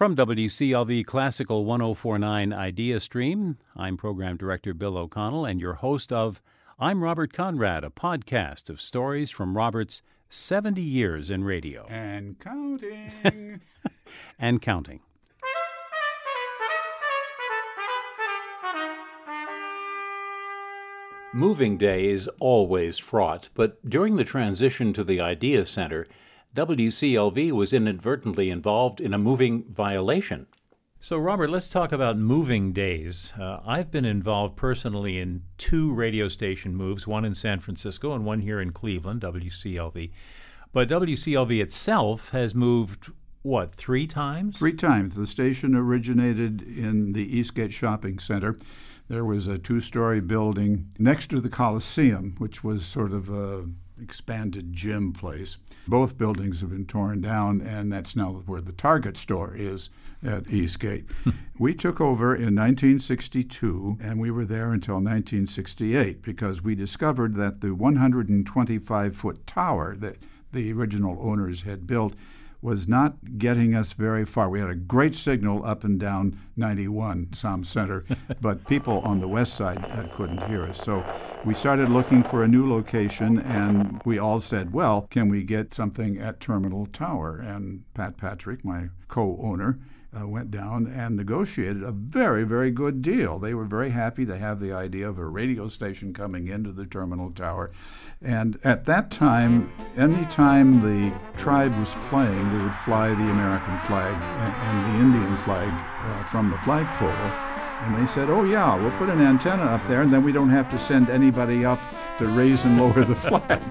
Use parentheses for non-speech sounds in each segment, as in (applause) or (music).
From WCLV Classical 1049 Idea Stream, I'm Program Director Bill O'Connell and your host of I'm Robert Conrad, a podcast of stories from Robert's 70 years in radio. And counting. (laughs) and counting. Moving day is always fraught, but during the transition to the Idea Center, WCLV was inadvertently involved in a moving violation. So, Robert, let's talk about moving days. Uh, I've been involved personally in two radio station moves, one in San Francisco and one here in Cleveland, WCLV. But WCLV itself has moved, what, three times? Three times. The station originated in the Eastgate Shopping Center. There was a two story building next to the Coliseum, which was sort of a expanded gym place. Both buildings have been torn down, and that's now where the Target store is at Eastgate. Hmm. we took over in 1962, and we were there until 1968 because we discovered that the 125 foot tower that the original owners had built was not getting us very far. We had a great signal up and down 91 Som Center, (laughs) but people on the west side uh, couldn't hear us. So we started looking for a new location, and we all said, well, can we get something at Terminal Tower? And Pat Patrick, my co owner, uh, went down and negotiated a very, very good deal. They were very happy to have the idea of a radio station coming into the terminal tower. And at that time, anytime the tribe was playing, they would fly the American flag and, the Indian flag uh, from the flagpole. And they said, oh, yeah, we'll put an antenna up there, and then we don't have to send anybody up to raise and lower the (laughs) flag.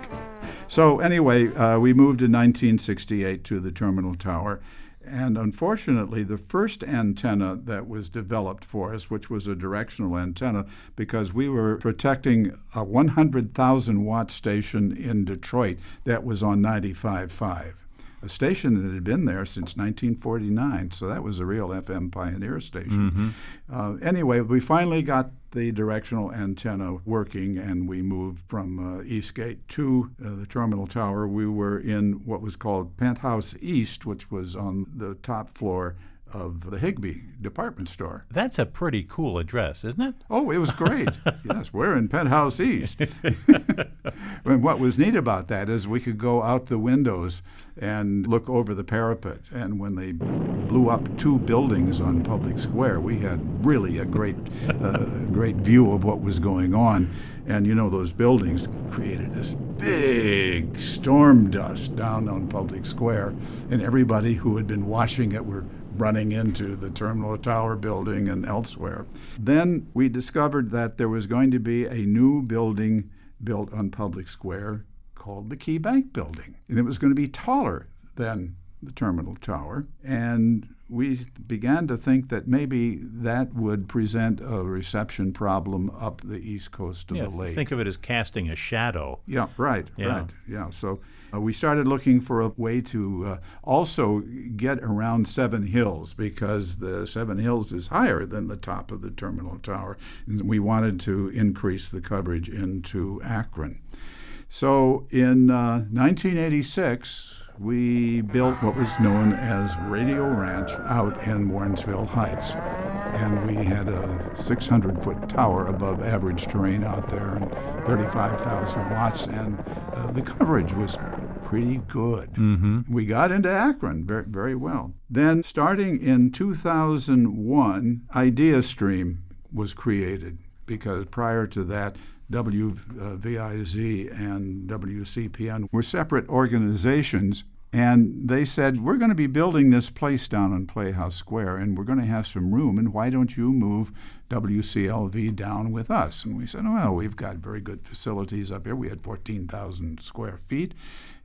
so, anyway, uh, we moved in 1968 to the terminal tower. And unfortunately, the first antenna that was developed for us, which was a directional antenna, because we were protecting a 100,000 watt station in Detroit that was on 95.5 a station that had been there since 1949. So that was a real FM pioneer station. Mm-hmm. Uh, anyway, we finally got the directional antenna working, and we moved from uh, Eastgate to uh, the terminal tower. We were in what was called Penthouse East, which was on the top floor of the Higbee department store. That's a pretty cool address, isn't it? Oh, it was great. (laughs) yes, we're in Penthouse East. (laughs) (laughs) and what was neat about that is we could go out the windows and look over the parapet. And when they blew up two buildings on Public Square, we had really a great, uh, great view of what was going on. And you know, those buildings created this big storm dust down on Public Square, and everybody who had been watching it were running into the Terminal Tower building and elsewhere. Then we discovered that there was going to be a new building built on Public Square called the Key Bank Building. And it was going to be taller than the Terminal Tower. And we began to think that maybe that would present a reception problem up the east coast of yeah, the lake. Think of it as casting a shadow. Yeah, right, yeah. right. Yeah. So uh, we started looking for a way to uh, also get around Seven Hills because the Seven Hills is higher than the top of the terminal tower. And we wanted to increase the coverage into Akron. So in uh, 1986, we built what was known as Radio Ranch out in Warrensville Heights. And we had a 600 foot tower above average terrain out there and 35,000 watts. And uh, the coverage was pretty good. Mm-hmm. We got into Akron very, very well. Then, starting in 2001, IdeaStream was created because prior to that, WVIZ and WCPN were separate organizations. And they said, We're going to be building this place down on Playhouse Square, and we're going to have some room, and why don't you move WCLV down with us? And we said, Well, we've got very good facilities up here. We had 14,000 square feet,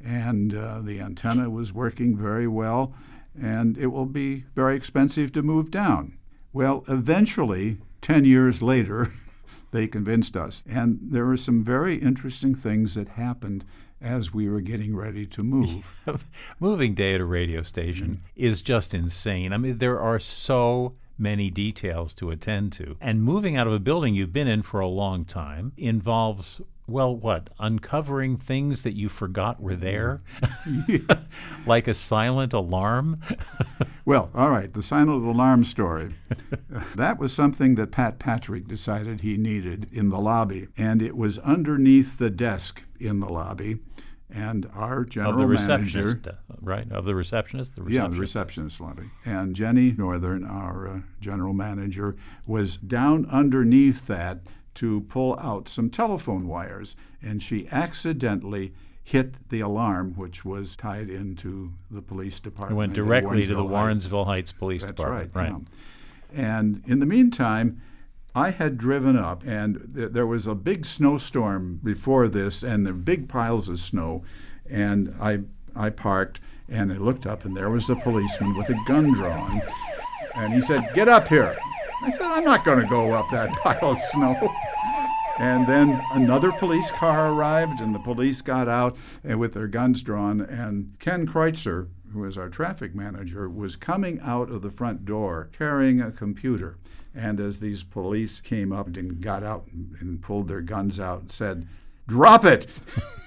and uh, the antenna was working very well, and it will be very expensive to move down. Well, eventually, 10 years later, (laughs) they convinced us. And there were some very interesting things that happened as we were getting ready to move. (laughs) Moving day at a radio station mm-hmm. is just insane. I mean, there are so many details to attend to. And moving out of a building you've been in for a long time involves well, what? Uncovering things that you forgot were there? (laughs) (laughs) like a silent alarm? (laughs) well, all right, the silent alarm story. that was something that Pat Patrick decided he needed in the lobby, and it was underneath the desk in the lobby. And our general of the receptionist, manager, right? Of the receptionist, the receptionist. yeah, the receptionist lobby. And Jenny Northern, our uh, general manager, was down underneath that to pull out some telephone wires, and she accidentally hit the alarm, which was tied into the police department. It went directly to the Warrensville Heights Police That's Department. Right. right. Yeah. And in the meantime, I had driven up, and th- there was a big snowstorm before this, and there were big piles of snow. And I, I parked, and I looked up, and there was a policeman with a gun drawn. And he said, Get up here. I said, I'm not going to go up that (laughs) pile of snow. And then another police car arrived, and the police got out and with their guns drawn. And Ken Kreutzer, who is our traffic manager, was coming out of the front door carrying a computer. And as these police came up and got out and, and pulled their guns out and said, Drop it!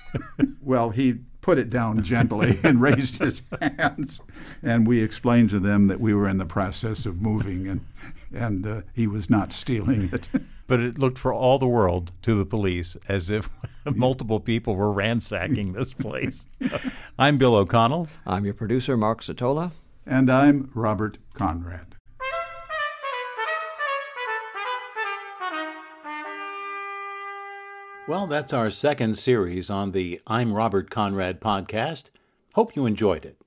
(laughs) well, he put it down gently (laughs) and raised his hands. And we explained to them that we were in the process of moving and, and uh, he was not stealing it. (laughs) but it looked for all the world to the police as if (laughs) multiple people were ransacking this place. (laughs) I'm Bill O'Connell. I'm your producer, Mark Satola. And I'm Robert Conrad. Well, that's our second series on the I'm Robert Conrad podcast. Hope you enjoyed it.